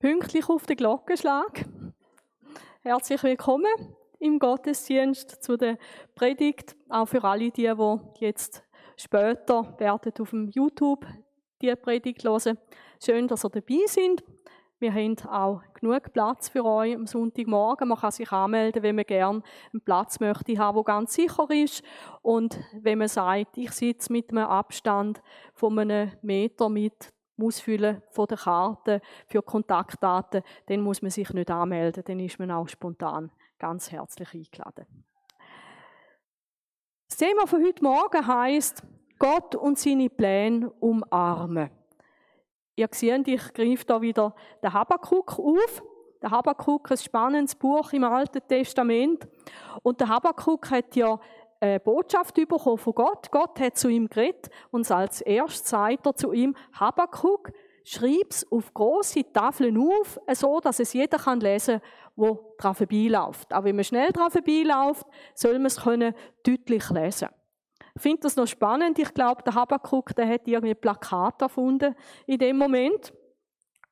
pünktlich auf den Glockenschlag. Herzlich willkommen im Gottesdienst zu der Predigt, auch für alle die, die jetzt später werden auf dem YouTube die Predigt hören. Schön, dass ihr dabei sind. Wir haben auch genug Platz für euch am Sonntagmorgen. Man kann sich anmelden, wenn man gerne einen Platz möchte haben, der ganz sicher ist. Und wenn man sagt, ich sitze mit einem Abstand von einem Meter mit Ausfüllen von der Karte für Kontaktdaten, dann muss man sich nicht anmelden, dann ist man auch spontan ganz herzlich eingeladen. Das Thema von heute Morgen heißt Gott und seine Pläne umarmen. Ihr seht, ich greife da wieder den Habakkuk auf. Der Habakkuk, ein spannendes Buch im Alten Testament. Und der Habakkuk hat ja eine Botschaft bekommen von Gott. Gott hat zu ihm geredet und als erstes sagt er zu ihm, Habakkuk, schreib's auf große Tafeln auf, so dass es jeder kann lesen, wo dran vorbeiläuft. Auch wenn man schnell dran vorbeiläuft, soll man es können deutlich lesen. Ich finde das noch spannend. Ich glaube, der Habakkuk, der hat irgendwie Plakat erfunden in dem Moment.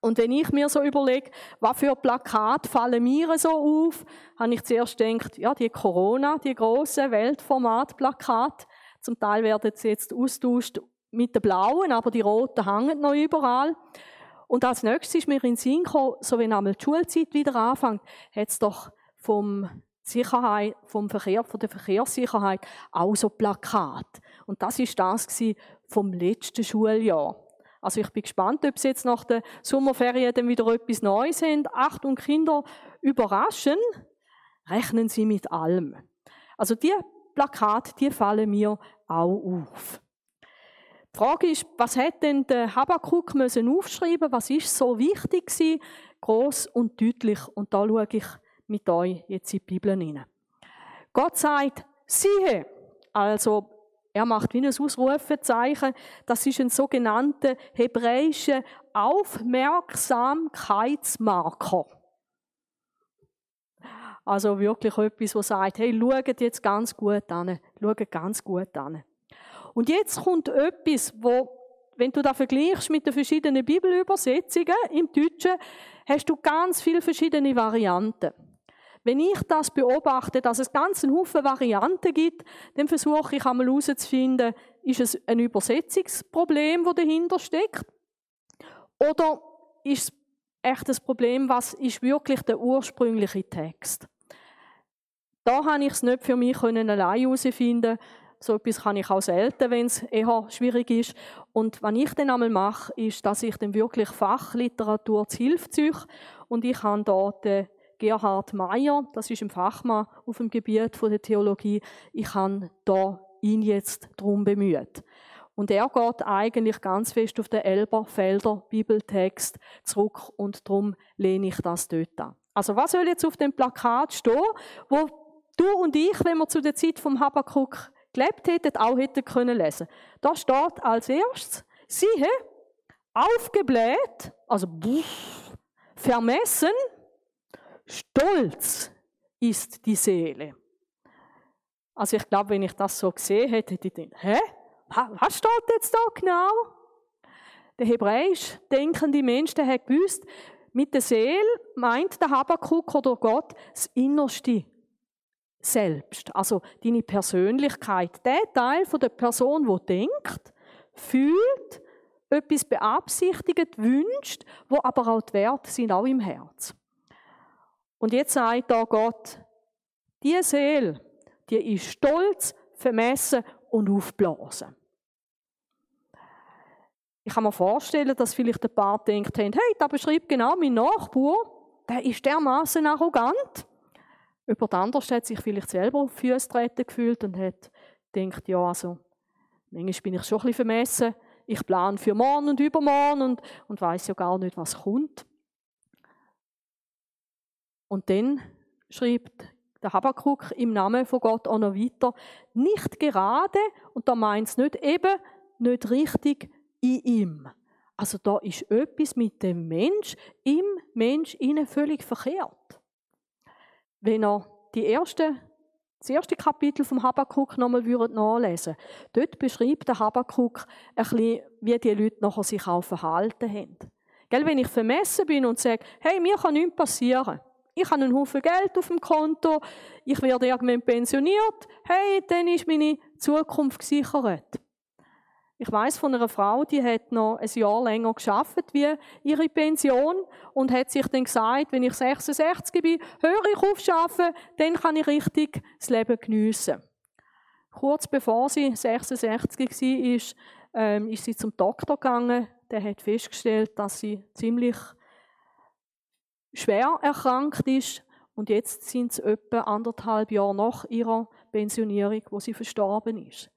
Und wenn ich mir so überlege, was für Plakate fallen mir so auf, habe ich zuerst gedacht, ja, die Corona, die grossen Weltformat-Plakate, zum Teil werden sie jetzt austauscht mit den blauen, aber die roten hängen noch überall. Und als nächstes ist mir in den Sinn gekommen, so wenn einmal die Schulzeit wieder anfängt, hat es doch vom Sicherheit, vom Verkehr, von der Verkehrssicherheit auch so Plakat. Und das ist das vom letzten Schuljahr. Also ich bin gespannt, ob Sie jetzt nach den Sommerferien dann wieder etwas Neues haben. Achtung, Kinder, überraschen, rechnen Sie mit allem. Also die Plakate, die fallen mir auch auf. Die Frage ist, was hat denn der Habakkuk müssen aufschreiben? Was ist so wichtig gewesen? Groß und deutlich. Und da schaue ich mit euch jetzt in die Bibel hinein. Gott sagt, siehe, also er macht wie ein Ausrufezeichen. Das ist ein sogenannter hebräischer Aufmerksamkeitsmarker. Also wirklich etwas, was sagt, hey, schaut jetzt ganz gut an, schaut ganz gut an. Und jetzt kommt etwas, wo, wenn du da vergleichst mit den verschiedenen Bibelübersetzungen im Deutschen, hast du ganz viele verschiedene Varianten. Wenn ich das beobachte, dass es ganz einen Haufen Varianten gibt, dann versuche ich einmal herauszufinden, ist es ein Übersetzungsproblem, das dahinter steckt? Oder ist es echt das Problem, was ist wirklich der ursprüngliche Text? Da habe ich es nicht für mich allein herausfinden so etwas kann ich auch selten, wenn es eher schwierig ist. Und was ich dann einmal mache, ist, dass ich dann wirklich Fachliteratur zu Hilfe ziehe. Und ich habe dort den Gerhard Meyer, das ist ein Fachmann auf dem Gebiet der Theologie. Ich habe da ihn jetzt darum bemüht. Und er geht eigentlich ganz fest auf den Elberfelder Bibeltext zurück und darum lehne ich das dort an. Also was soll jetzt auf dem Plakat stehen, wo du und ich, wenn wir zu der Zeit vom Habakkuk gelebt hätten, auch hätten können lesen. Da steht als erstes, siehe, aufgebläht, also vermessen, Stolz ist die Seele. Also ich glaube, wenn ich das so gesehen hätte, hätte ich gedacht, hä? Was steht jetzt da genau? Der hebräisch denkende Mensch, der hat gewusst, mit der Seele meint der Habakkuk oder Gott das Innerste selbst. Also deine Persönlichkeit. Der Teil von der Person, wo denkt, fühlt, etwas beabsichtigt, wünscht, wo aber auch die Werte sind, auch im Herz. Und jetzt sagt da Gott, die Seele, die ist stolz, vermessen und aufblasen. Ich kann mir vorstellen, dass vielleicht ein paar denkt hey, da beschreibt genau mein Nachbar, der ist dermaßen arrogant. Über der andere hat sich vielleicht selber auf Füße treten gefühlt und hat gedacht, ja, also, manchmal bin ich schon ein bisschen vermessen. Ich plane für morgen und übermorgen und, und weiß ja gar nicht, was kommt. Und dann schreibt der Habakkuk im Namen von Gott auch noch weiter, nicht gerade, und da meint es nicht eben, nicht richtig in ihm. Also da ist etwas mit dem Mensch, im Mensch innen völlig verkehrt. Wenn er die erste, das erste Kapitel vom Habakkuk nochmal nachlesen dort beschreibt der Habakkuk ein bisschen, wie die Leute nachher sich auch verhalten haben. Gell, wenn ich vermessen bin und sage, hey, mir kann nichts passieren. Ich habe einen Haufen Geld auf dem Konto, ich werde irgendwann pensioniert, hey, dann ist meine Zukunft gesichert. Ich weiß von einer Frau, die hat noch ein Jahr länger geschafft wie ihre Pension und hat sich dann gesagt, wenn ich 66 bin, höre ich auf schaffen, dann kann ich richtig das Leben geniessen. Kurz bevor sie 66 war, ist, ähm, ist sie zum Doktor gegangen. Der hat festgestellt, dass sie ziemlich schwer erkrankt ist und jetzt sind es etwa anderthalb Jahre nach ihrer Pensionierung, wo sie verstorben ist.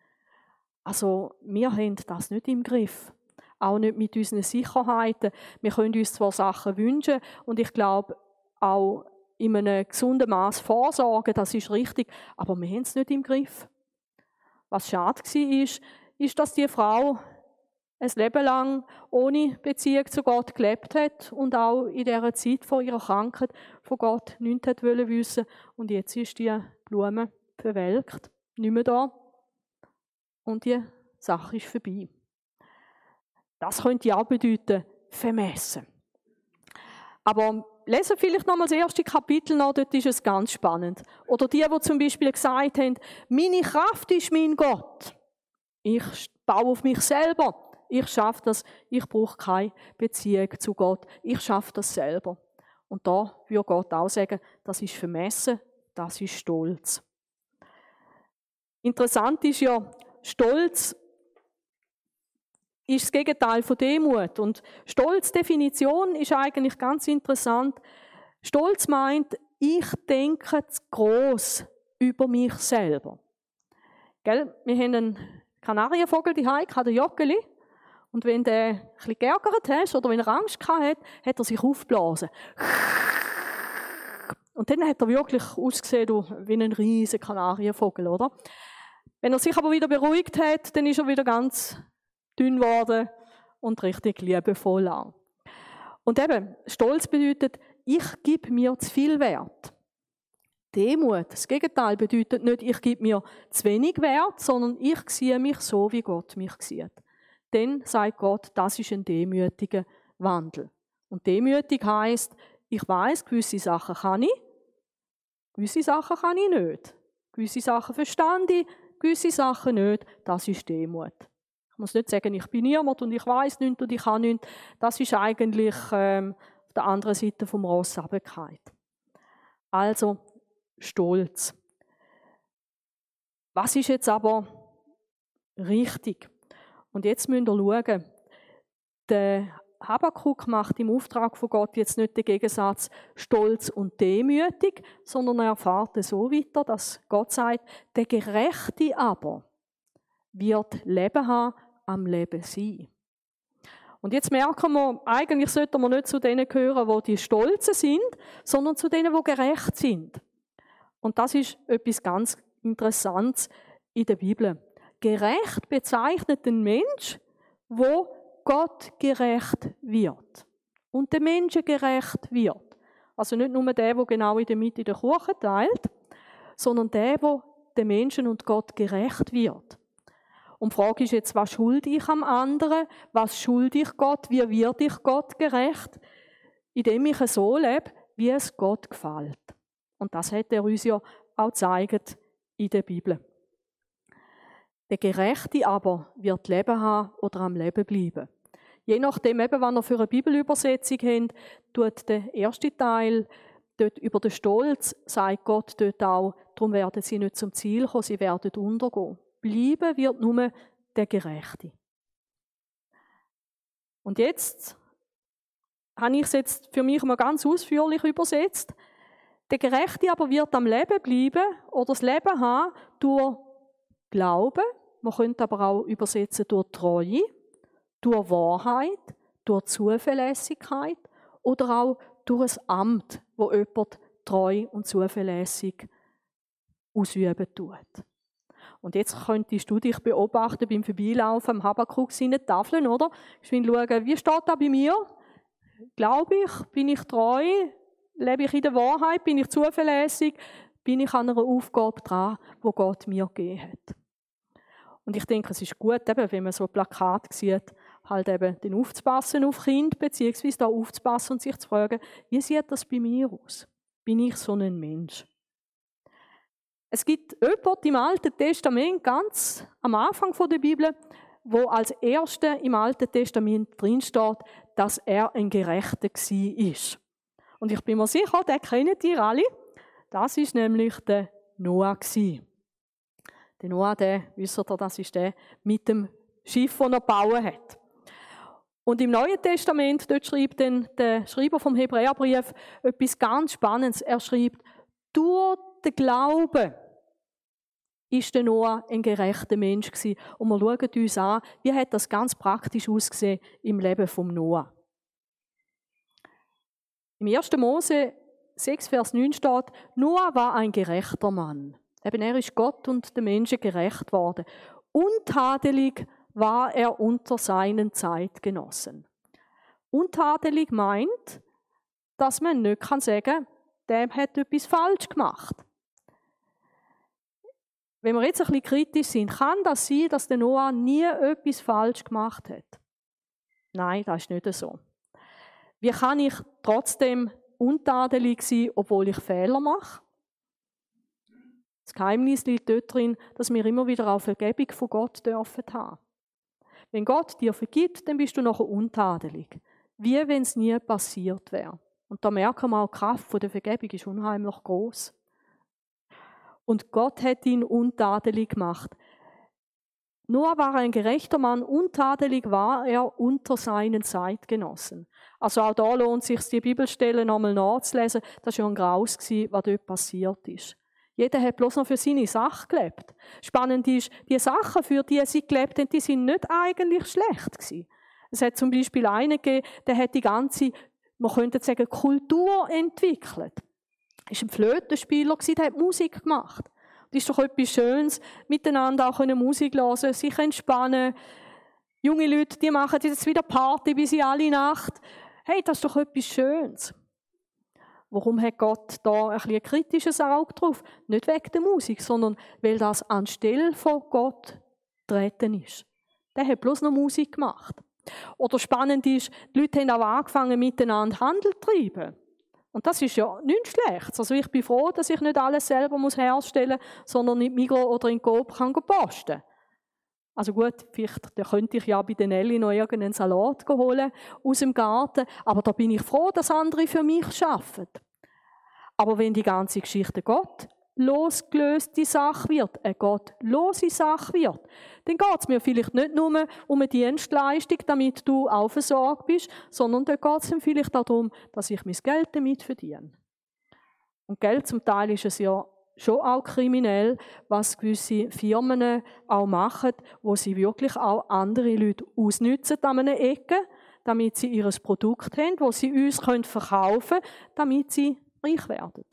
Also wir haben das nicht im Griff. Auch nicht mit unseren Sicherheiten. Wir können uns zwar Sachen wünschen und ich glaube auch in einem gesunden Maß vorsorgen, das ist richtig, aber wir haben es nicht im Griff. Was schade war, ist, ist, dass die Frau ein Leben lang ohne Beziehung zu Gott gelebt hat und auch in dieser Zeit vor ihrer Krankheit von Gott nichts hat wissen und jetzt ist die Blume verwelkt, nicht mehr da und die Sache ist vorbei. Das könnte auch bedeuten, vermessen. Aber lesen vielleicht nochmal das erste Kapitel noch, dort ist es ganz spannend. Oder die, die zum Beispiel gesagt haben, meine Kraft ist mein Gott. Ich baue auf mich selber. Ich schaffe das. Ich brauche keine Beziehung zu Gott. Ich schaffe das selber. Und da würde Gott auch sagen, das ist vermessen, das ist Stolz. Interessant ist ja, Stolz ist das Gegenteil von Demut. Und Stolz-Definition ist eigentlich ganz interessant. Stolz meint, ich denke zu gross über mich selber. Gell? Wir haben einen Kanarienvogel, die Heike, hat Joggeli. Und wenn der ein bisschen geärgert hat oder wenn er Angst hatte, hat er sich aufgeblasen. Und dann hat er wirklich ausgesehen wie ein riesiger Kanarienvogel, oder? Wenn er sich aber wieder beruhigt hat, dann ist er wieder ganz dünn geworden und richtig liebevoll an. Und eben, Stolz bedeutet, ich gebe mir zu viel Wert. Demut, das Gegenteil, bedeutet nicht, ich gebe mir zu wenig Wert, sondern ich sehe mich so, wie Gott mich sieht. Dann sagt Gott, das ist ein demütiger Wandel. Und demütig heißt, ich weiß, gewisse Sachen kann ich, gewisse Sachen kann ich nicht. Gewisse Sachen verstand ich, gewisse Sachen nicht, das ist Demut. Ich muss nicht sagen, ich bin niemand und ich weiß nichts und ich kann nichts. Das ist eigentlich ähm, auf der anderen Seite vom Ross Also Stolz. Was ist jetzt aber richtig? Und jetzt müsst ihr schauen, der Habakkuk macht im Auftrag von Gott jetzt nicht den Gegensatz stolz und demütig, sondern er erfahrt es so weiter, dass Gott sagt, der Gerechte aber wird Leben haben, am Leben sein. Und jetzt merken wir, eigentlich sollten wir nicht zu denen gehören, wo die Stolzen sind, sondern zu denen, wo gerecht sind. Und das ist etwas ganz Interessantes in der Bibel. Gerecht bezeichnet den Mensch, wo Gott gerecht wird und den Menschen gerecht wird. Also nicht nur der, der genau in der Mitte der Kuchen teilt, sondern der, der den Menschen und Gott gerecht wird. Und die Frage ist jetzt, was schuld ich am anderen? Was schuld ich Gott? Wie wird ich Gott gerecht? Indem ich so lebe, wie es Gott gefällt. Und das hat er uns ja auch gezeigt in der Bibel. Der Gerechte aber wird Leben haben oder am Leben bleiben. Je nachdem, eben, was ihr für eine Bibelübersetzung habt, tut der erste Teil dort über den Stolz, sagt Gott dort auch, darum werden sie nicht zum Ziel kommen, sie werden untergehen. Bleiben wird nur der Gerechte. Und jetzt habe ich es jetzt für mich mal ganz ausführlich übersetzt. Der Gerechte aber wird am Leben bleiben oder das Leben haben durch Glauben, man könnte aber auch übersetzen durch Treue, durch Wahrheit, durch Zuverlässigkeit oder auch durch ein Amt, wo jemand treu und zuverlässig ausüben tut. Und jetzt könntest du dich beobachten beim Vorbeilaufen am Habakuk seine Tafeln, oder? Ich will schauen, wie steht da bei mir? Glaube ich? Bin ich treu? Lebe ich in der Wahrheit? Bin ich zuverlässig? Bin ich an einer Aufgabe dran, wo Gott mir gegeben hat? Und ich denke, es ist gut, eben, wenn man so ein Plakat sieht, halt eben den aufzupassen auf Kind, beziehungsweise da aufzupassen und sich zu fragen, wie sieht das bei mir aus? Bin ich so ein Mensch? Es gibt jemanden im Alten Testament, ganz am Anfang der Bibel, wo als Erster im Alten Testament drinsteht, dass er ein Gerechter war. Und ich bin mir sicher, den kennt ihr alle. Das ist nämlich der Noah. Der Noah, der, wisst ihr, das ist der mit dem Schiff, das er gebaut hat. Und im Neuen Testament, dort schreibt dann der Schreiber vom Hebräerbrief etwas ganz Spannendes. Er schreibt, durch den Glauben ist der Noah ein gerechter Mensch gewesen. Und wir schauen uns an, wie hat das ganz praktisch ausgesehen im Leben vom Noah. Im 1. Mose 6, Vers 9 steht, Noah war ein gerechter Mann. Eben er ist Gott und den Menschen gerecht worden. Untadelig war er unter seinen Zeitgenossen. Untadelig meint, dass man nicht kann sagen, der hat etwas falsch gemacht. Wenn wir jetzt ein bisschen kritisch sind, kann das sein, dass der Noah nie etwas falsch gemacht hat? Nein, das ist nicht so. Wie kann ich trotzdem untadelig sein, obwohl ich Fehler mache? Das Geheimnis liegt dort drin, dass wir immer wieder auf Vergebung von Gott dürfen haben. Wenn Gott dir vergibt, dann bist du nachher untadelig. Wie wenn es nie passiert wäre. Und da merken wir auch, die Kraft der Vergebung ist unheimlich groß. Und Gott hat ihn untadelig gemacht. Nur war ein gerechter Mann, untadelig war er unter seinen Zeitgenossen. Also auch da lohnt es sich, die Bibelstelle nochmal nachzulesen. Das war ja ein Graus, was dort passiert ist. Jeder hat bloß noch für seine Sache gelebt. Spannend ist, die Sachen, für die sie gelebt haben, die sind nicht eigentlich schlecht gewesen. Es hat zum Beispiel einen gegeben, der hat die ganze, man könnte sagen, Kultur entwickelt. Er war ein Flötenspieler, der hat Musik gemacht. Das ist doch etwas Schönes, miteinander auch Musik hören, sich entspannen. Junge Leute, die machen jetzt wieder Party bis in alle Nacht. Hey, das ist doch etwas Schönes. Warum hat Gott da ein, ein kritisches Auge drauf? Nicht wegen der Musik, sondern weil das anstelle von Gott treten ist. Der hat bloß noch Musik gemacht. Oder spannend ist, die Leute haben auch angefangen, miteinander Handel zu treiben. Und das ist ja nichts Schlechtes. Also ich bin froh, dass ich nicht alles selber herstellen muss, sondern in Migros oder in Coop kann posten also gut, vielleicht da könnte ich ja bei den Nelly noch irgendeinen Salat holen aus dem Garten, aber da bin ich froh, dass andere für mich arbeiten. Aber wenn die ganze Geschichte Gott losgelöste Sache wird, eine gottlose Sache wird, dann geht es mir vielleicht nicht nur um eine Dienstleistung, damit du auch versorgt bist, sondern dann geht es mir vielleicht darum, dass ich mein Geld damit verdiene. Und Geld zum Teil ist es ja schon auch kriminell, was gewisse Firmen auch machen, wo sie wirklich auch andere Leute ausnützen an einer Ecke, damit sie ihr Produkt haben, wo sie uns verkaufen können, damit sie reich werden.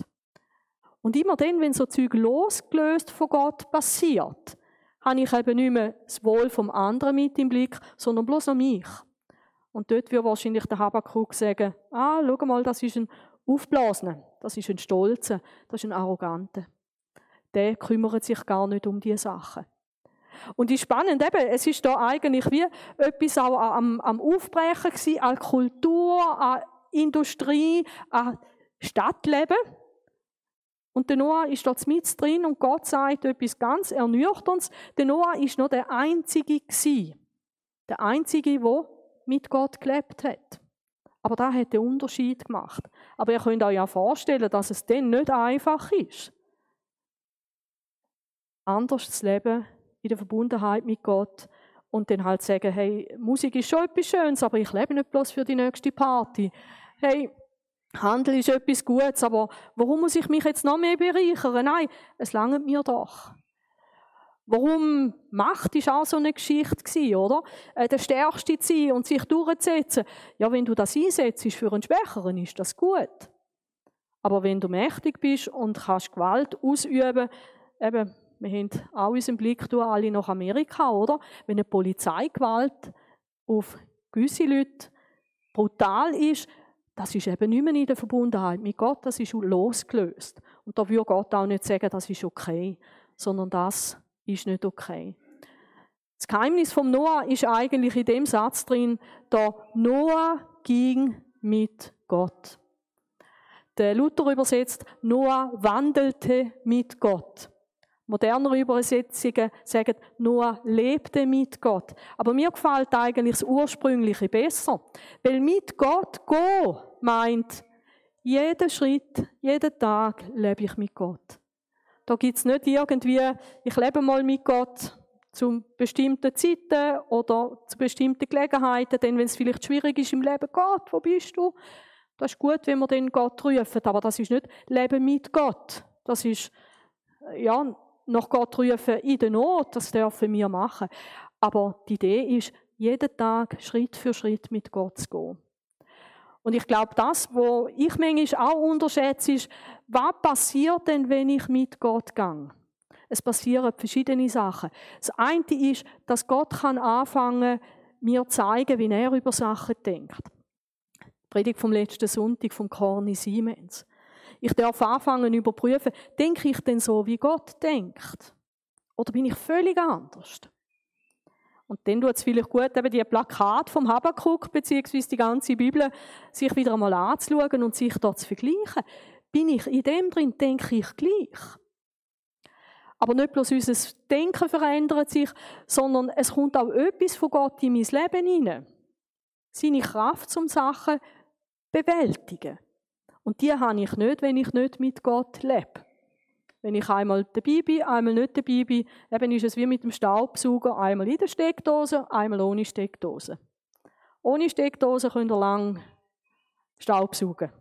Und immer dann, wenn so Zeug losgelöst von Gott passiert, habe ich eben nicht mehr das Wohl vom anderen mit im Blick, sondern bloß noch mich. Und dort wird wahrscheinlich der Habakkuk sagen, ah, schau mal, das ist ein Aufblasener, das ist ein Stolzer, das ist ein Arroganter der kümmert sich gar nicht um diese Sachen. Und ist spannend, eben, es ist da eigentlich wie etwas auch am, am Aufbrechen gewesen, an Kultur, an Industrie, an Stadtleben. Und der Noah ist dort mit drin und Gott sagt etwas ganz Ernüchterndes. Der Noah ist noch der Einzige gewesen. Der Einzige, der mit Gott gelebt hat. Aber da hat den Unterschied gemacht. Aber ihr könnt euch ja vorstellen, dass es dann nicht einfach ist anders zu leben in der Verbundenheit mit Gott und dann halt sagen, hey, Musik ist schon etwas Schönes, aber ich lebe nicht bloß für die nächste Party. Hey, Handel ist etwas Gutes, aber warum muss ich mich jetzt noch mehr bereichern? Nein, es langt mir doch. Warum Macht ist auch so eine Geschichte gewesen, oder? Äh, der Stärkste zu sein und sich durchzusetzen. Ja, wenn du das einsetzt für einen Schwächeren, ist das gut. Aber wenn du mächtig bist und kannst Gewalt ausüben, eben, wir haben auch unseren Blick durch alle nach Amerika, oder? Wenn eine Polizeigewalt auf gewisse Leute brutal ist, das ist eben nicht mehr in der Verbundenheit mit Gott, das ist losgelöst. Und da würde Gott auch nicht sagen, das ist okay, sondern das ist nicht okay. Das Geheimnis vom Noah ist eigentlich in dem Satz drin, der Noah ging mit Gott. Der Luther übersetzt, Noah wandelte mit Gott. Modernere Übersetzungen sagen, Noah lebte mit Gott. Aber mir gefällt eigentlich das Ursprüngliche besser. Weil mit Gott gehen meint, jeden Schritt, jeden Tag lebe ich mit Gott. Da gibt es nicht irgendwie, ich lebe mal mit Gott zu bestimmten Zeiten oder zu bestimmten Gelegenheiten, denn wenn es vielleicht schwierig ist im Leben, Gott, wo bist du? Das ist gut, wenn wir den Gott rufen, aber das ist nicht Leben mit Gott. Das ist, ja, nach Gott rufen in der Not, das dürfen wir machen. Aber die Idee ist, jeden Tag Schritt für Schritt mit Gott zu gehen. Und ich glaube, das, was ich manchmal auch unterschätze, ist, was passiert denn, wenn ich mit Gott gehe? Es passieren verschiedene Sachen. Das eine ist, dass Gott kann anfangen, mir zeigen, wie er über Sachen denkt. Die Predigt vom letzten Sonntag vom Corny Siemens. Ich darf anfangen überprüfen, denke ich denn so, wie Gott denkt? Oder bin ich völlig anders? Und dann tut es vielleicht gut, eben die Plakat vom Habakkuk, beziehungsweise die ganze Bibel, sich wieder einmal anzuschauen und sich dort zu vergleichen. Bin ich in dem drin, denke ich gleich? Aber nicht bloß unser Denken verändert sich, sondern es kommt auch etwas von Gott in mein Leben hinein. Seine Kraft zum Sachen bewältigen. Und die habe ich nicht, wenn ich nicht mit Gott lebe. Wenn ich einmal dabei bin, einmal nicht dabei bin, eben ist es wie mit dem Staubsauger, einmal in der Steckdose, einmal ohne Steckdose. Ohne Steckdose könnt ihr lang Staubsaugen.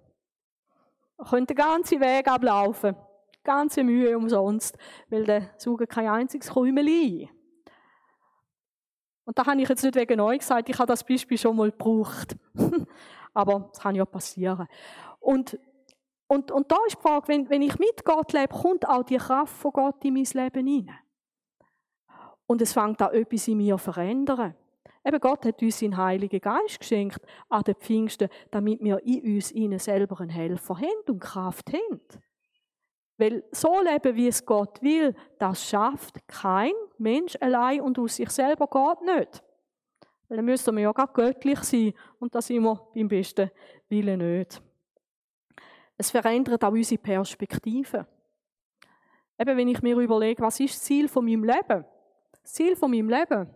Ihr könnt den ganzen Weg ablaufen. Ganze Mühe umsonst, weil der saugt kein einziges Krümeli Und da habe ich jetzt nicht wegen euch gesagt, ich habe das Beispiel schon mal gebraucht. Aber es kann ja passieren. Und, und, und da ist die Frage, wenn, wenn ich mit Gott lebe, kommt auch die Kraft von Gott in mein Leben hinein. Und es fängt auch etwas in mir verändern. Eben Gott hat uns seinen Heiligen Geist geschenkt an den Pfingsten, damit wir in uns ihnen selber einen Helfer haben und Kraft haben. Weil so leben, wie es Gott will, das schafft kein Mensch allein und aus sich selber geht nicht. Weil dann müssen wir ja gar göttlich sein und das immer beim besten Willen nicht. Es verändert auch unsere Perspektive. Eben, wenn ich mir überlege, was ist das Ziel von meinem Leben? Das Ziel von meinem Leben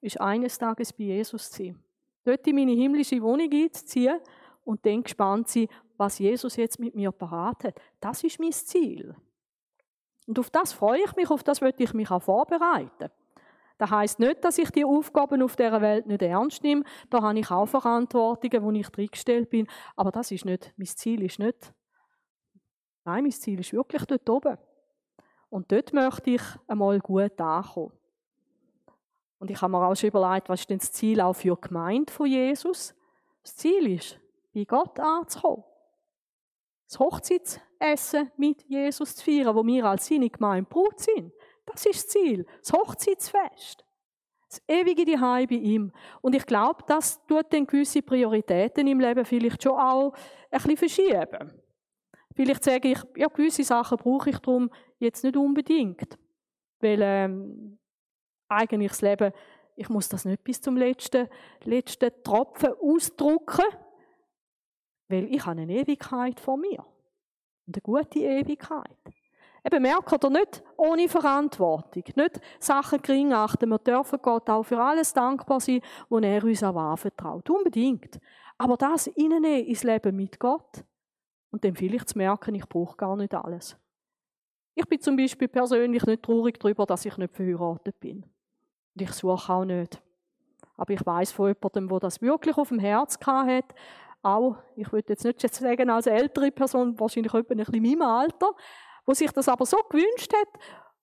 ist eines Tages bei Jesus zu sein. Dort in meine himmlische Wohnung einzuziehen und dann gespannt sein, was Jesus jetzt mit mir parat hat. Das ist mein Ziel. Und auf das freue ich mich, auf das möchte ich mich auch vorbereiten. Das heißt nicht, dass ich die Aufgaben auf dieser Welt nicht ernst nehme. Da habe ich auch Verantwortungen, wo ich dringestellt bin. Aber das ist nicht, mein Ziel ist nicht, nein, mein Ziel ist wirklich dort oben. Und dort möchte ich einmal gut ankommen. Und ich habe mir auch schon überlegt, was ist denn das Ziel auch für die Gemeinde von Jesus? Das Ziel ist, bei Gott anzukommen das Hochzeitsessen mit Jesus zu feiern, wo wir als seine Gemeinde Brut sind. Das ist das Ziel, das Hochzeitsfest. Das ewige Zuhause bei ihm. Und ich glaube, das tut dann gewisse Prioritäten im Leben vielleicht schon auch ein bisschen verschieben. Vielleicht sage ich, ja, gewisse Sachen brauche ich darum jetzt nicht unbedingt. Weil ähm, eigentlich das Leben, ich muss das nicht bis zum letzten, letzten Tropfen ausdrucken, weil ich habe eine Ewigkeit vor mir. Und eine gute Ewigkeit. Eben merkt ihr nicht ohne Verantwortung, nicht Sachen gering achten. Wir dürfen Gott auch für alles dankbar sein, was er uns auch anvertraut. Unbedingt. Aber das innen ins Leben mit Gott und dann vielleicht zu merken, ich brauche gar nicht alles. Ich bin zum Beispiel persönlich nicht traurig darüber, dass ich nicht verheiratet bin. Und ich suche auch nicht. Aber ich weiß von jemandem, der das wirklich auf dem Herz hat, auch, ich würde jetzt nicht sagen als ältere Person, wahrscheinlich etwa ein bisschen meinem Alter, wo sich das aber so gewünscht hat.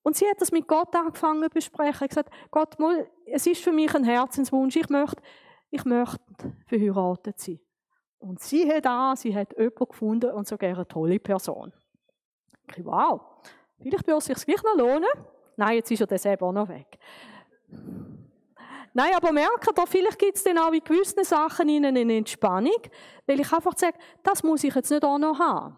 Und sie hat das mit Gott angefangen zu besprechen. Gesagt, Gott, es ist für mich ein Herzenswunsch, ich möchte, ich möchte verheiratet sein. Und sie hat an, sie hat jemanden gefunden und sogar eine tolle Person. Ich wow, vielleicht würde es sich gleich noch lohnen. Nein, jetzt ist er das eben auch noch weg. Nein, aber merken da, vielleicht gibt es dann auch in gewissen Sachen eine Entspannung, weil ich einfach sage, das muss ich jetzt nicht auch noch haben.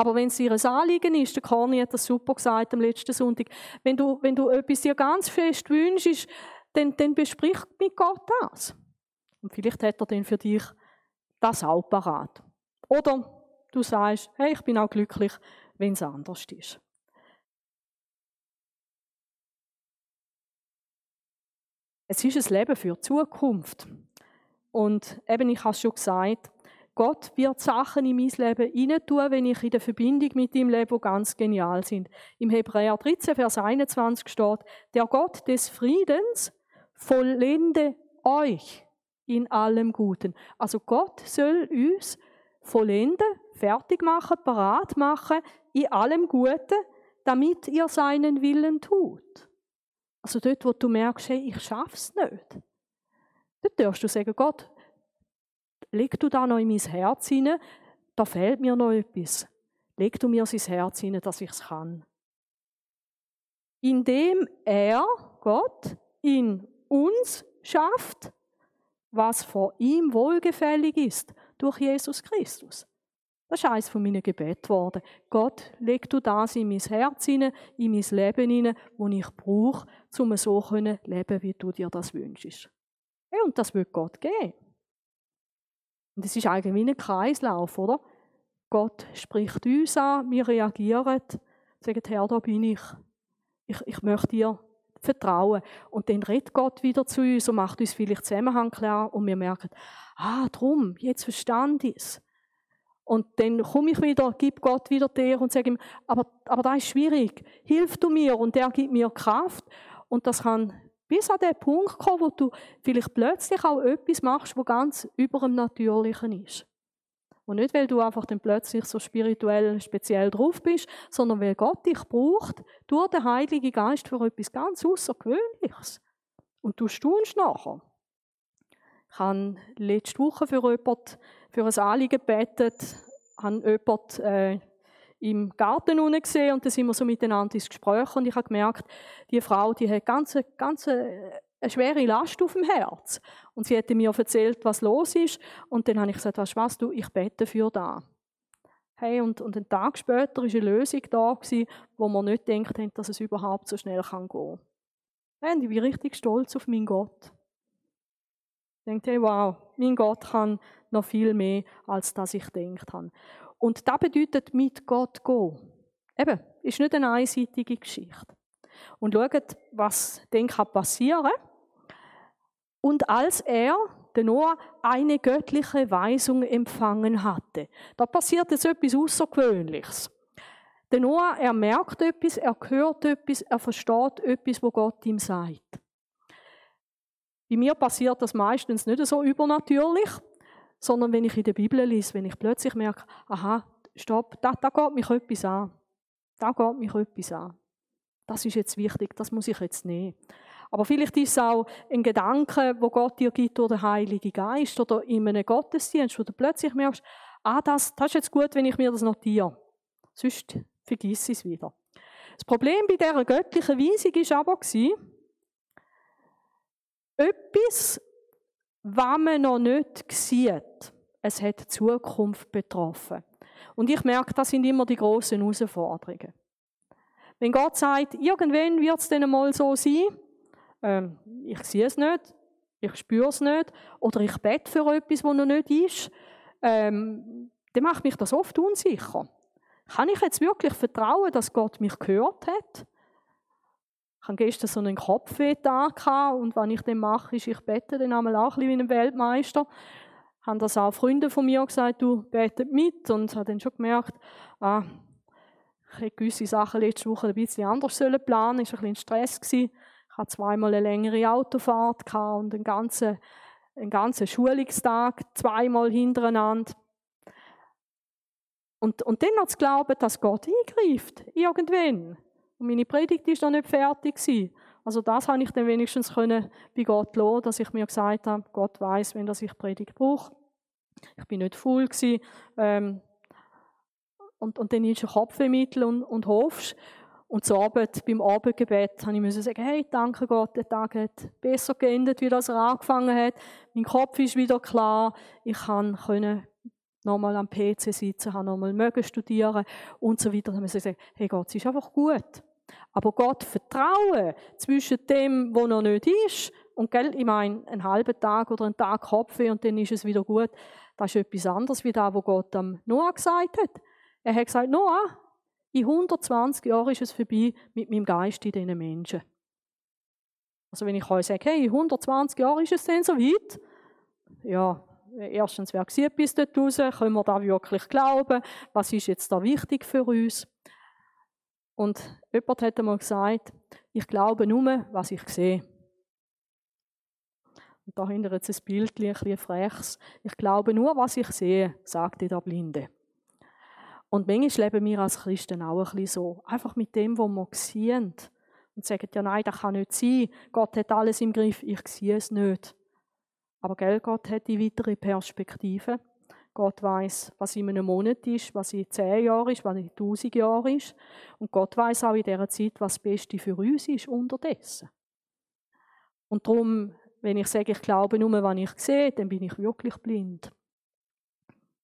Aber wenn es ihr ein Anliegen ist, der Corny hat das super gesagt am letzten Sonntag, wenn du, wenn du etwas dir ganz fest wünschst, dann, dann besprich mit Gott das. Und vielleicht hat er dann für dich das auch parat. Oder du sagst, hey, ich bin auch glücklich, wenn es anders ist. Es ist ein Leben für die Zukunft. Und eben, ich habe es schon gesagt, Gott wird Sachen in mein Leben hinein tun, wenn ich in der Verbindung mit ihm lebe, die ganz genial sind. Im Hebräer 13, Vers 21 steht, der Gott des Friedens vollende euch in allem Guten. Also Gott soll uns vollenden, fertig machen, parat machen in allem Guten, damit ihr seinen Willen tut. Also dort, wo du merkst, hey, ich schaff's nicht. Dort darfst du sagen, Gott, leg du da noch in mein Herz hinein, da fehlt mir noch etwas. Leg du mir sein Herz hinein, dass ich es kann. Indem er, Gott, in uns schafft, was vor ihm wohlgefällig ist, durch Jesus Christus. Das ist eines von meinen Gebeten geworden. Gott, leg du das in mein Herz hinein, in mein Leben hinein, das ich brauche, um so leben, wie du dir das wünschst. Und das wird Gott geben. Und es ist eigentlich wie ein Kreislauf, oder? Gott spricht uns an, wir reagieren, sagen, Herr, da bin ich. Ich, ich möchte dir vertrauen. Und dann redet Gott wieder zu uns und macht uns vielleicht Zusammenhang klar und wir merken, ah, drum, jetzt verstand ich es. Und dann komme ich wieder, gib Gott wieder dir und sage ihm, aber, aber das ist schwierig, hilf du mir und der gibt mir Kraft. Und das kann bis an den Punkt kommen, wo du vielleicht plötzlich auch etwas machst, wo ganz über dem Natürlichen ist. Und nicht, weil du einfach dann plötzlich so spirituell speziell drauf bist, sondern weil Gott dich braucht durch den Heiligen Geist für etwas ganz Außergewöhnliches. Und du staunst nachher. Ich habe letzte Woche für jemanden, für ein Anliegen gebetet, habe jemanden äh, im Garten unten gesehen und da sind wir so miteinander ins Gespräch und ich habe gemerkt, die Frau, die hat ganz, ganz äh, eine schwere Last auf dem Herz. Und sie hätte mir erzählt, was los ist. Und dann habe ich gesagt, weißt du was, du, ich bete für da. Hey, und, und einen Tag später war eine Lösung da, gewesen, wo man nicht denkt haben, dass es überhaupt so schnell kann gehen kann. Ich bin richtig stolz auf meinen Gott. Ich denke, hey, wow, mein Gott kann noch viel mehr, als das ich gedacht habe. Und das bedeutet mit Gott gehen. Eben, ist nicht eine einseitige Geschichte. Und schaut, was dann passieren kann. Und als er, der Noah, eine göttliche Weisung empfangen hatte, da passiert jetzt etwas Außergewöhnliches. Der Noah, er merkt etwas, er hört etwas, er versteht etwas, wo Gott ihm sagt. Bei mir passiert das meistens nicht so übernatürlich, sondern wenn ich in der Bibel lese, wenn ich plötzlich merke, aha, stopp, da, da geht mich etwas an. Da geht mich etwas an. Das ist jetzt wichtig, das muss ich jetzt nehmen. Aber vielleicht ist es auch ein Gedanke, wo Gott dir gibt durch den Heiligen Geist oder in einem Gottesdienst, wo du plötzlich merkst, ah, das, das ist jetzt gut, wenn ich mir das notiere. Sonst vergiss es wieder. Das Problem bei dieser göttlichen Weisung war aber, etwas, was man noch nicht sieht, es hat die Zukunft betroffen. Und ich merke, das sind immer die grossen Herausforderungen. Wenn Gott sagt, irgendwann wird es dann einmal so sein, ähm, ich sehe es nicht, ich spüre es nicht, oder ich bete für etwas, das noch nicht ist, ähm, dann macht mich das oft unsicher. Kann ich jetzt wirklich vertrauen, dass Gott mich gehört hat? Ich hatte gestern so einen Kopfweh und was ich dann mache, ist, ich bete dann einmal auch ein bisschen wie ein Weltmeister. Haben das auch Freunde von mir gesagt, du betet mit und habe dann schon gemerkt, ah, ich hätte gewisse Sachen letzte Woche ein bisschen anders sollen planen, es war ein bisschen Stress. Gewesen. Ich hatte zweimal eine längere Autofahrt und einen ganzen, einen ganzen Schulungstag, zweimal hintereinander. Und, und dann noch zu glauben, dass Gott eingreift, irgendwann. Und meine Predigt war noch nicht fertig. Gewesen. Also das habe ich dann wenigstens können bei Gott lassen, dass ich mir gesagt habe, Gott weiß, wenn das ich Predigt brauche. Ich bin nicht faul gewesen. Ähm, und, und dann nimmst du Kopfmittel und, und hoffst. Und zu Abend, beim Abendgebet, habe ich sagen, hey, danke Gott, der Tag hat besser geendet, wie das er angefangen hat. Mein Kopf ist wieder klar. Ich kann nochmal am PC sitzen, habe nochmal mögen studieren und so weiter. Dann haben wir gesagt, hey Gott, es ist einfach gut. Aber Gott vertrauen zwischen dem, wo noch nicht ist, und gell, ich meine, einen halben Tag oder einen Tag Kopfweh und dann ist es wieder gut, das ist etwas anderes wie das, was Gott am Noah gesagt hat. Er hat gesagt, Noah, in 120 Jahren ist es vorbei mit meinem Geist in diesen Menschen. Also wenn ich euch sage, hey, in 120 Jahren ist es denn so weit? Ja, erstens, wer sieht bis dort raus? Können wir da wirklich glauben? Was ist jetzt da wichtig für uns? Und jemand hat einmal gesagt, ich glaube nur, was ich sehe. Und da hinter jetzt ein Bild, ein bisschen freches. Ich glaube nur, was ich sehe, sagte der Blinde. Und manchmal leben wir als Christen auch ein bisschen so. Einfach mit dem, was wir sehen. Und sagen, ja nein, das kann nicht sein. Gott hat alles im Griff, ich sehe es nicht. Aber gell, Gott hat die weitere Perspektive. Gott weiß, was in einem Monat ist, was in zehn Jahren ist, was in tausend Jahren ist. Und Gott weiß auch in dieser Zeit, was das Beste für uns ist unterdessen. Und darum, wenn ich sage, ich glaube nur, was ich sehe, dann bin ich wirklich blind.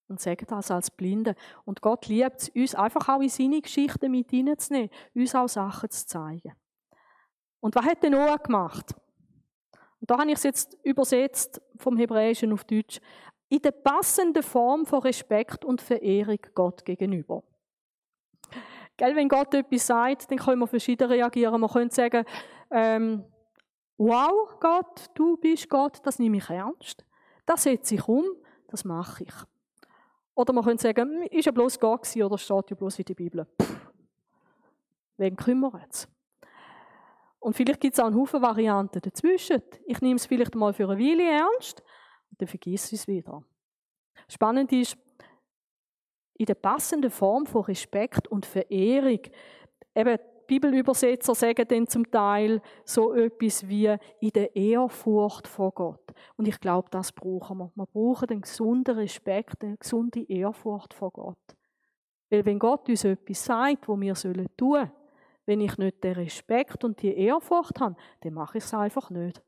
Und sage das als Blinde. Und Gott liebt es, uns einfach auch in seine Geschichten mit hineinzunehmen, uns auch Sachen zu zeigen. Und was hat der Noah gemacht? Und da habe ich es jetzt übersetzt vom Hebräischen auf Deutsch. In der passenden Form von Respekt und Verehrung Gott gegenüber. Gell, wenn Gott etwas sagt, dann können wir verschieden reagieren. Man könnte sagen, ähm, wow, Gott, du bist Gott, das nehme ich ernst. Das setze ich um, das mache ich. Oder man könnte sagen, hm, ist ja bloß Gott oder steht ja bloß in der Bibel. Pff, wen kümmert es? Und vielleicht gibt es auch einen Haufen Varianten dazwischen. Ich nehme es vielleicht mal für eine Weile ernst dann vergesse ich es wieder. Spannend ist, in der passenden Form von Respekt und Verehrung. Eben, Bibelübersetzer sagen dann zum Teil so etwas wie in der Ehrfurcht vor Gott. Und ich glaube, das brauchen wir. Wir brauchen einen gesunden Respekt, eine gesunde Ehrfurcht vor Gott. Weil wenn Gott uns etwas sagt, was wir tun sollen, wenn ich nicht den Respekt und die Ehrfurcht habe, dann mache ich es einfach nicht.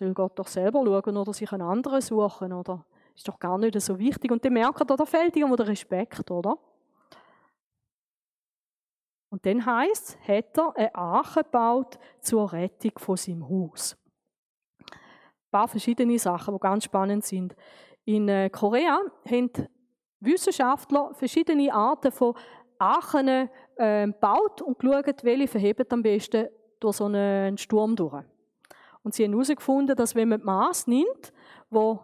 Soll Gott doch selber schauen oder sich einen anderen suchen, oder? Ist doch gar nicht so wichtig. Und dann merkt er, da fehlt irgendwo der Respekt, oder? Und dann heißt es, hat er eine Arche gebaut zur Rettung von seinem Haus. Ein paar verschiedene Sachen, die ganz spannend sind. In äh, Korea haben Wissenschaftler verschiedene Arten von Aachen äh, baut und geschaut, welche verheben am besten durch so einen Sturm durch. Und sie haben herausgefunden, dass wenn man Maß nimmt, wo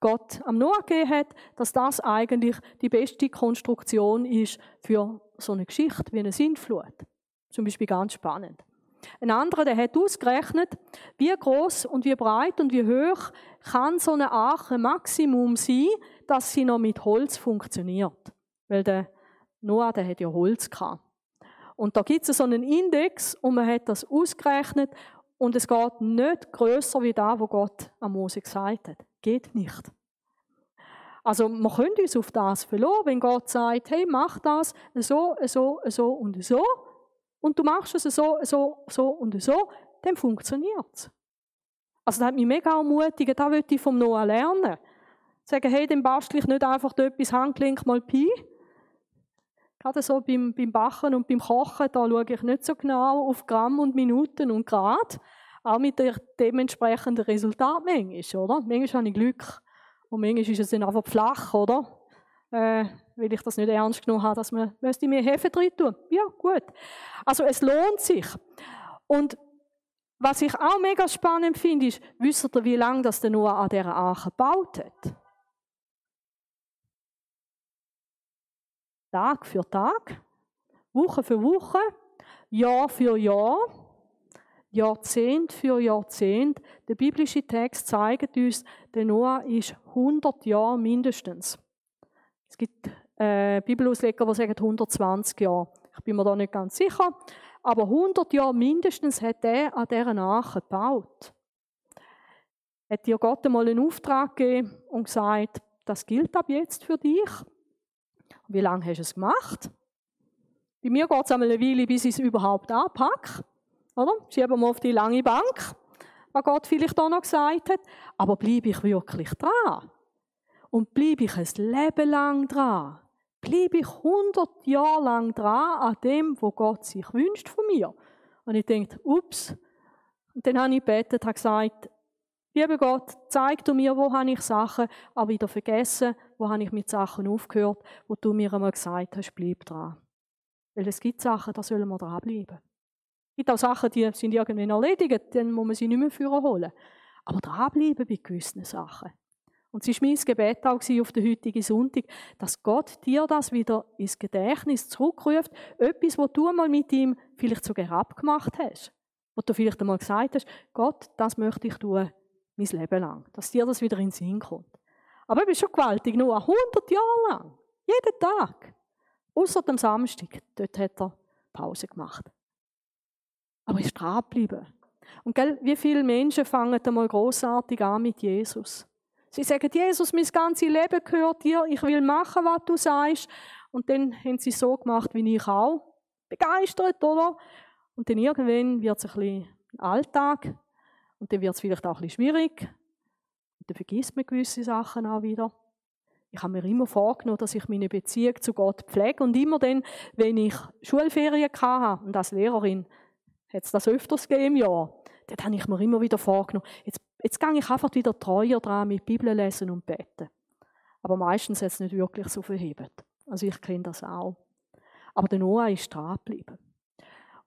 Gott am Noah gegeben hat, dass das eigentlich die beste Konstruktion ist für so eine Geschichte wie eine Sintflut. Zum Beispiel ganz spannend. Ein anderer, der hat ausgerechnet, wie groß und wie breit und wie hoch kann so eine Arche Maximum sein, dass sie noch mit Holz funktioniert. Weil der Noah, der hat ja Holz gehabt. Und da gibt es so einen Index und man hat das ausgerechnet und es geht nicht größer wie da, wo Gott am Mose gesagt hat. Geht nicht. Also wir können uns auf das verlassen, wenn Gott sagt, hey, mach das so, so, so und so und du machst es so, so, so und so, dann funktioniert es. Also das hat mich mega ermutigt, da wollte ich vom Noah lernen. Sagen, hey, dann bastel ich nicht einfach etwas Handgelenk mal Pi, Gerade so beim, beim Backen und beim Kochen, da schaue ich nicht so genau auf Gramm und Minuten und Grad. Auch mit der dementsprechenden Resultat manchmal, oder? Manchmal habe ich Glück. Und manchmal ist es dann einfach flach, oder? Äh, weil ich das nicht ernst genommen habe, dass man müsste mir Hefe drin tun. Ja, gut. Also es lohnt sich. Und was ich auch mega spannend finde, ist, wisst ihr, wie lange das der Noah an dieser Arche gebaut hat? Tag für Tag, Woche für Woche, Jahr für Jahr, Jahrzehnt für Jahrzehnt. Der biblische Text zeigt uns, der Noah ist 100 Jahre mindestens. Es gibt äh, Bibelausleger, die sagen 120 Jahre. Ich bin mir da nicht ganz sicher. Aber 100 Jahre mindestens hat er an dieser Arche gebaut. Hat dir Gott einmal einen Auftrag gegeben und gesagt, das gilt ab jetzt für dich? Wie lange hast du es gemacht? Bei mir geht es einmal eine Weile, bis ich es überhaupt anpacke. Oder? Schieben wir auf die lange Bank, was Gott vielleicht auch noch gesagt hat. Aber bleibe ich wirklich dran? Und bleibe ich ein Leben lang dran? Bleibe ich 100 Jahre lang dran an dem, wo Gott sich wünscht von mir? Und ich denke, ups. Und dann habe ich gebetet, habe gesagt, lieber Gott, zeig du mir, wo habe ich Sachen, aber wieder vergessen, wo habe ich mit Sachen aufgehört, wo du mir einmal gesagt hast, bleib dran. Weil es gibt Sachen, da sollen wir dranbleiben. Es gibt auch Sachen, die sind irgendwann erledigt, dann muss man sie nicht mehr führen holen. Aber dranbleiben bei gewissen Sachen. Und es war mein Gebet auch auf den heutigen Sonntag, dass Gott dir das wieder ins Gedächtnis zurückruft. Etwas, was du mal mit ihm vielleicht sogar abgemacht hast. Wo du vielleicht einmal gesagt hast, Gott, das möchte ich tun, mein Leben lang. Dass dir das wieder in den Sinn kommt. Aber es ist schon gewaltig, nur 100 Jahre lang. Jeden Tag. Außer dem Samstag. Dort hat er Pause gemacht. Aber ist dran geblieben. Und gell, wie viele Menschen fangen einmal großartig an mit Jesus? Sie sagen, Jesus, mein ganzes Leben gehört dir, ich will machen, was du sagst. Und dann haben sie so gemacht, wie ich auch. Begeistert, oder? Und dann irgendwann wird es ein bisschen Alltag. Und dann wird es vielleicht auch ein bisschen schwierig. Dann vergisst man gewisse Sachen auch wieder. Ich habe mir immer vorgenommen, dass ich meine Beziehung zu Gott pflege. Und immer dann, wenn ich Schulferien hatte, und als Lehrerin hat es das öfters gegeben im Jahr, dann habe ich mir immer wieder vorgenommen, jetzt Jetzt gehe ich einfach wieder treuer dran mit Bibel lesen und beten. Aber meistens hat es nicht wirklich so verhebt. Also ich kenne das auch. Aber der Noah ist dran geblieben.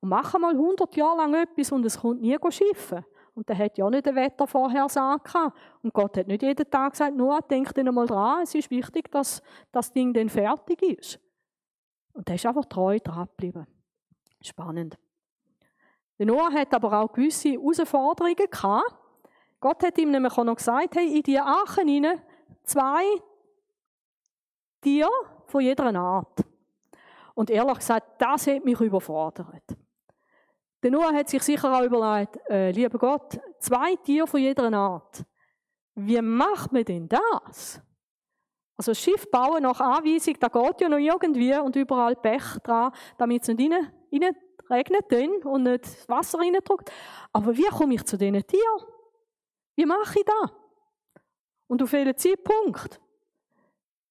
Und machen mal 100 Jahre lang etwas und es kommt nie schiffen. Und der hat ja nicht ein Wetter vorher gesagt. Und Gott hat nicht jeden Tag gesagt, Noah, denk dir mal dran, es ist wichtig, dass das Ding dann fertig ist. Und der ist einfach treu dran geblieben. Spannend. Der Noah hat aber auch gewisse Herausforderungen gehabt. Gott hat ihm nämlich auch noch gesagt, hey, in die Aachen hinein zwei Tiere von jeder Art. Und ehrlich gesagt, das hat mich überfordert. Der Noah hat sich sicher auch überlegt, äh, lieber Gott, zwei Tiere von jeder Art. Wie macht man denn das? Also Schiff bauen nach Anweisung, da geht ja noch irgendwie und überall Pech dran, damit es nicht rein, rein regnet und nicht das Wasser reindrückt. Aber wie komme ich zu diesen Tieren? Wie mache ich das? Und auf welchen Zeitpunkt?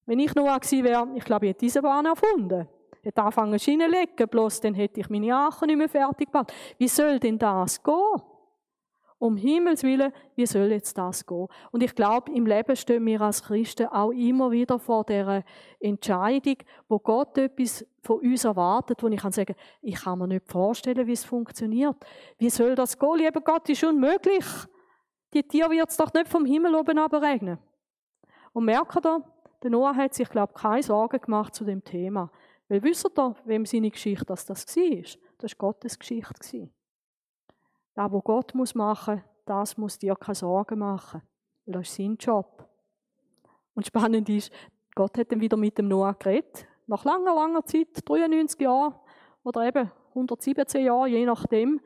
Wenn ich Noah gewesen wäre, ich glaube, ich hätte diese Bahn erfunden. Ich hätte Schienen zu legen, bloß dann hätte ich meine Achen nicht mehr fertig gebaut. Wie soll denn das gehen? Um Himmels Willen, wie soll jetzt das gehen? Und ich glaube, im Leben stehen wir als Christen auch immer wieder vor der Entscheidung, wo Gott etwas von uns erwartet, wo ich kann sagen, ich kann mir nicht vorstellen, wie es funktioniert. Wie soll das gehen? Lieber Gott, ist unmöglich. Die Tiere wird es doch nicht vom Himmel oben regnen. Und merkt ihr, der Noah hat sich, glaube ich, keine Sorgen gemacht zu dem Thema. Weil wisst ihr, wem seine Geschichte das, das war? Das war Gottes Geschichte. Das, was Gott muss machen muss, das muss dir keine Sorgen machen. Weil das ist sein Job. Und spannend ist, Gott hat dann wieder mit dem Noah geredet. Nach langer, langer Zeit, 93 Jahren oder eben 117 Jahren, je nachdem.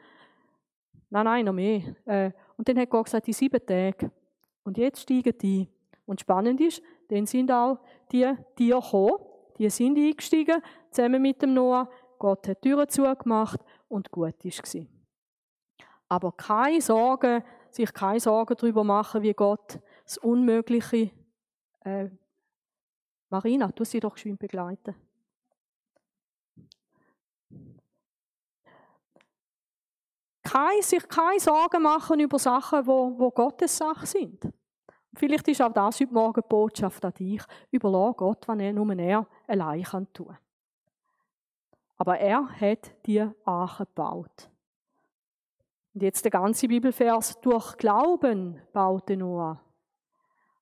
Nein, nein, noch mehr. Äh, und dann hat Gott gesagt, die sieben Tage. Und jetzt steigen die. Und spannend ist, dann sind auch die Tiere gekommen. Die sind eingestiegen, zusammen mit dem Noah. Gott hat Türen zugemacht und gut war. Aber keine Sorge, sich keine Sorgen darüber machen, wie Gott das Unmögliche. Äh, Marina, du sie doch schön begleiten. kein, sich keine Sorgen machen über Sachen, wo, wo Gottes Sache sind. Vielleicht ist auch das heute Morgen Botschaft an dich. Überlass Gott, was er nur er allein kann tun. Aber er hat die Arche gebaut. Und jetzt der ganze Bibelvers. Durch Glauben baute Noah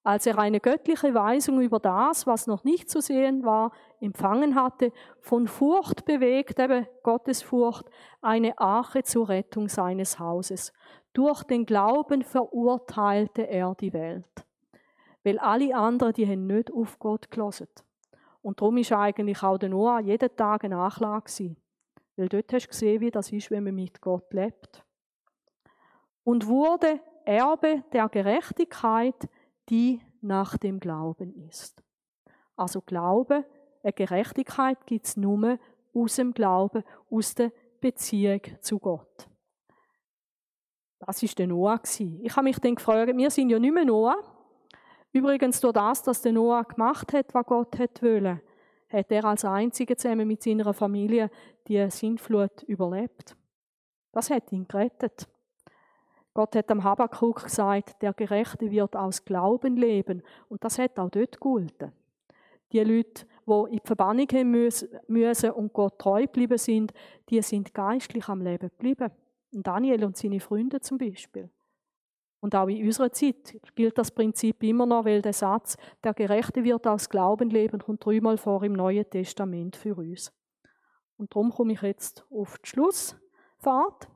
als er eine göttliche Weisung über das, was noch nicht zu sehen war, empfangen hatte, von Furcht bewegt, eben Gottesfurcht, eine Arche zur Rettung seines Hauses. Durch den Glauben verurteilte er die Welt. Weil alle anderen, die haben nicht auf Gott gelesen. Und darum ist eigentlich auch der Noah jeden Tag eine Nachlage. Weil dort hast du gesehen, wie das ist, wenn man mit Gott lebt. Und wurde Erbe der Gerechtigkeit, die nach dem Glauben ist. Also Glaube, eine Gerechtigkeit gibt es nur aus dem Glauben, aus der Beziehung zu Gott. Das ist der Noah. Ich habe mich dann gefragt, wir sind ja nicht mehr Noah. Übrigens durch das, dass der Noah gemacht hat, was Gott hat wollen, hat er als einziger zusammen mit seiner Familie die Sintflut überlebt. Das hat ihn gerettet. Gott hat am Habakkuk gesagt, der Gerechte wird aus Glauben leben. Und das hat auch dort gehalten. Die Leute, die in die Verbannung müssen und Gott treu geblieben sind, die sind geistlich am Leben geblieben. Daniel und seine Freunde zum Beispiel. Und auch in unserer Zeit gilt das Prinzip immer noch, weil der Satz, der Gerechte wird aus Glauben leben, kommt dreimal vor im Neuen Testament für uns. Und darum komme ich jetzt auf die Schlussfahrt.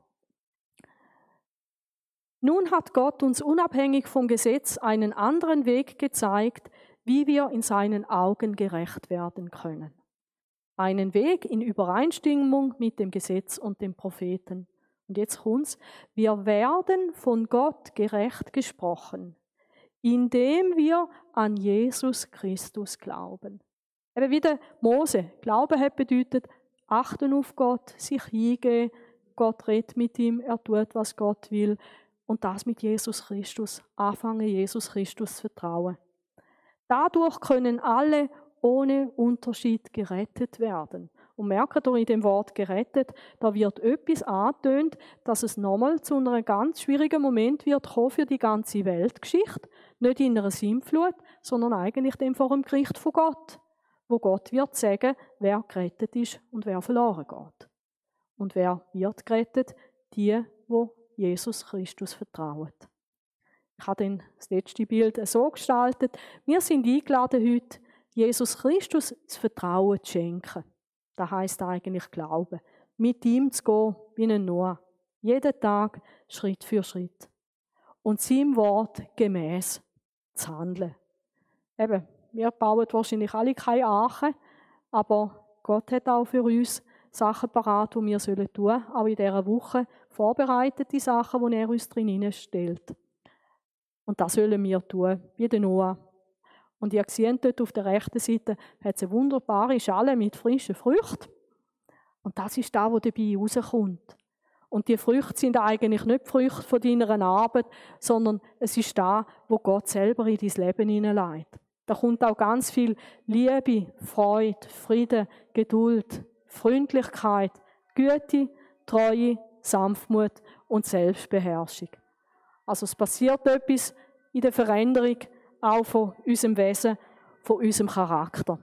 Nun hat Gott uns unabhängig vom Gesetz einen anderen Weg gezeigt, wie wir in seinen Augen gerecht werden können. Einen Weg in Übereinstimmung mit dem Gesetz und den Propheten. Und jetzt kommt's. Wir werden von Gott gerecht gesprochen, indem wir an Jesus Christus glauben. Eben wie der Mose. Glauben hat bedeutet, achten auf Gott, sich hingehen, Gott redet mit ihm, er tut, was Gott will. Und das mit Jesus Christus. Anfangen, Jesus Christus zu vertrauen. Dadurch können alle ohne Unterschied gerettet werden. Und merkt ihr in dem Wort gerettet, da wird etwas angetönt, dass es nochmal zu einem ganz schwierigen Moment wird kommen für die ganze Weltgeschichte. Nicht in einer Sintflut, sondern eigentlich dem vor dem Gericht von Gott. Wo Gott wird sagen, wer gerettet ist und wer verloren geht. Und wer wird gerettet? Die, wo Jesus Christus vertrauen. Ich habe dann das letzte Bild so gestaltet. Wir sind eingeladen heute, Jesus Christus das Vertrauen zu schenken. Das heißt eigentlich Glauben. Mit ihm zu gehen wie ein Noah. Jeden Tag Schritt für Schritt. Und seinem Wort gemäß zu handeln. Eben, wir bauen wahrscheinlich alle keine Arche, aber Gott hat auch für uns Sachen parat, die wir tun sollen, auch in dieser Woche vorbereitete Sachen, die er uns drin stellt. Und das sollen wir tun, wie der Noah. Und ihr seht dort auf der rechten Seite, hat eine wunderbare Schale mit frischen Früchten. Und das ist da, wo dabei rauskommt. Und die Früchte sind eigentlich nicht die Früchte von deiner Arbeit, sondern es ist da, wo Gott selber in dein Leben hineinlegt. Da kommt auch ganz viel Liebe, Freude, Frieden, Geduld, Freundlichkeit, Güte, Treue, Sanftmut und Selbstbeherrschung. Also es passiert etwas in der Veränderung auch von unserem Wesen, von unserem Charakter.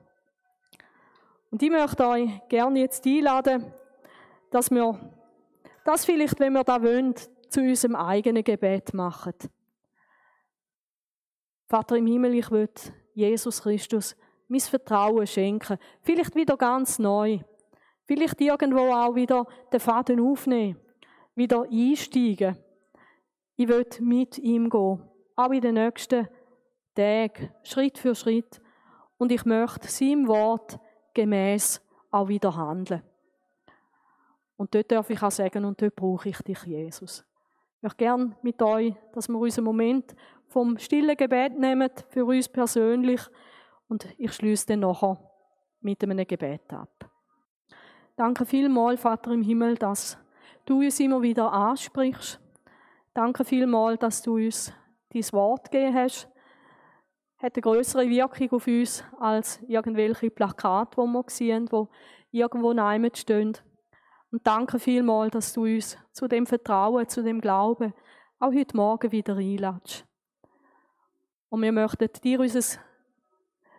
Und ich möchte euch gerne jetzt einladen, dass wir das vielleicht, wenn wir da wollen, zu unserem eigenen Gebet machen. Vater im Himmel, ich will Jesus Christus mein Vertrauen schenken. Vielleicht wieder ganz neu. Vielleicht irgendwo auch wieder den Faden aufnehmen. Wieder einsteigen. Ich will mit ihm gehen, auch in den nächsten Tagen, Schritt für Schritt. Und ich möchte seinem Wort gemäß auch wieder handeln. Und dort darf ich auch sagen, und dort brauche ich dich, Jesus. Ich möchte gerne mit euch, dass wir unseren Moment vom stillen Gebet nehmen, für uns persönlich. Und ich schließe dann nachher mit einem Gebet ab. Danke vielmals, Vater im Himmel, dass du uns immer wieder ansprichst Danke vielmals, dass du uns dein Wort gegeben hast. Hat eine größere Wirkung auf uns als irgendwelche Plakate, die wir sehen, die irgendwo neimen stehen. Und danke vielmals, dass du uns zu dem Vertrauen, zu dem Glauben auch heute Morgen wieder einladest. Und wir möchten dir unser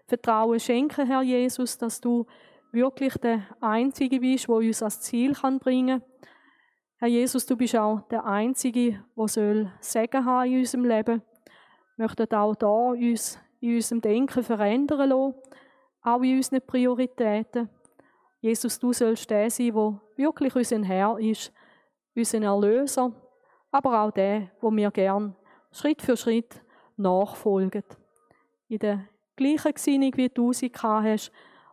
Vertrauen schenken, Herr Jesus, dass du wirklich der Einzige bist, der uns ans Ziel bringen kann Herr Jesus, du bist auch der Einzige, der Segen haben in unserem Leben. Wir möchten auch da uns in unserem Denken verändern lassen, auch in unseren Prioritäten. Jesus, du sollst der sein, der wirklich unser Herr ist, unser Erlöser, aber auch der, wo wir gern Schritt für Schritt nachfolgen. In der gleichen Gesinnung, wie du sie hast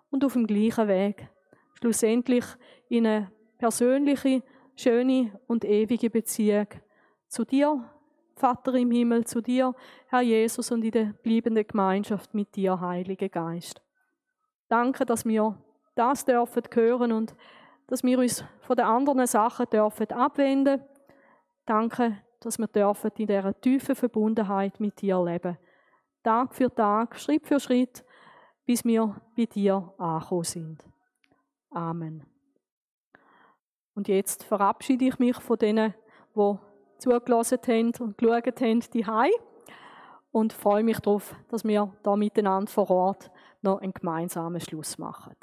und auf dem gleichen Weg. Schlussendlich in eine persönliche schöne und ewige Beziehung zu dir, Vater im Himmel, zu dir, Herr Jesus, und in der bleibenden Gemeinschaft mit dir, Heiliger Geist. Danke, dass wir das dürfen hören und dass wir uns von den anderen Sachen dürfen abwenden. Danke, dass wir dürfen in dieser tiefen Verbundenheit mit dir leben. Tag für Tag, Schritt für Schritt, bis wir bei dir angekommen sind. Amen. Und jetzt verabschiede ich mich von denen, die zugelassen haben und geschaut haben, die und freue mich darauf, dass wir da miteinander vor Ort noch einen gemeinsamen Schluss machen.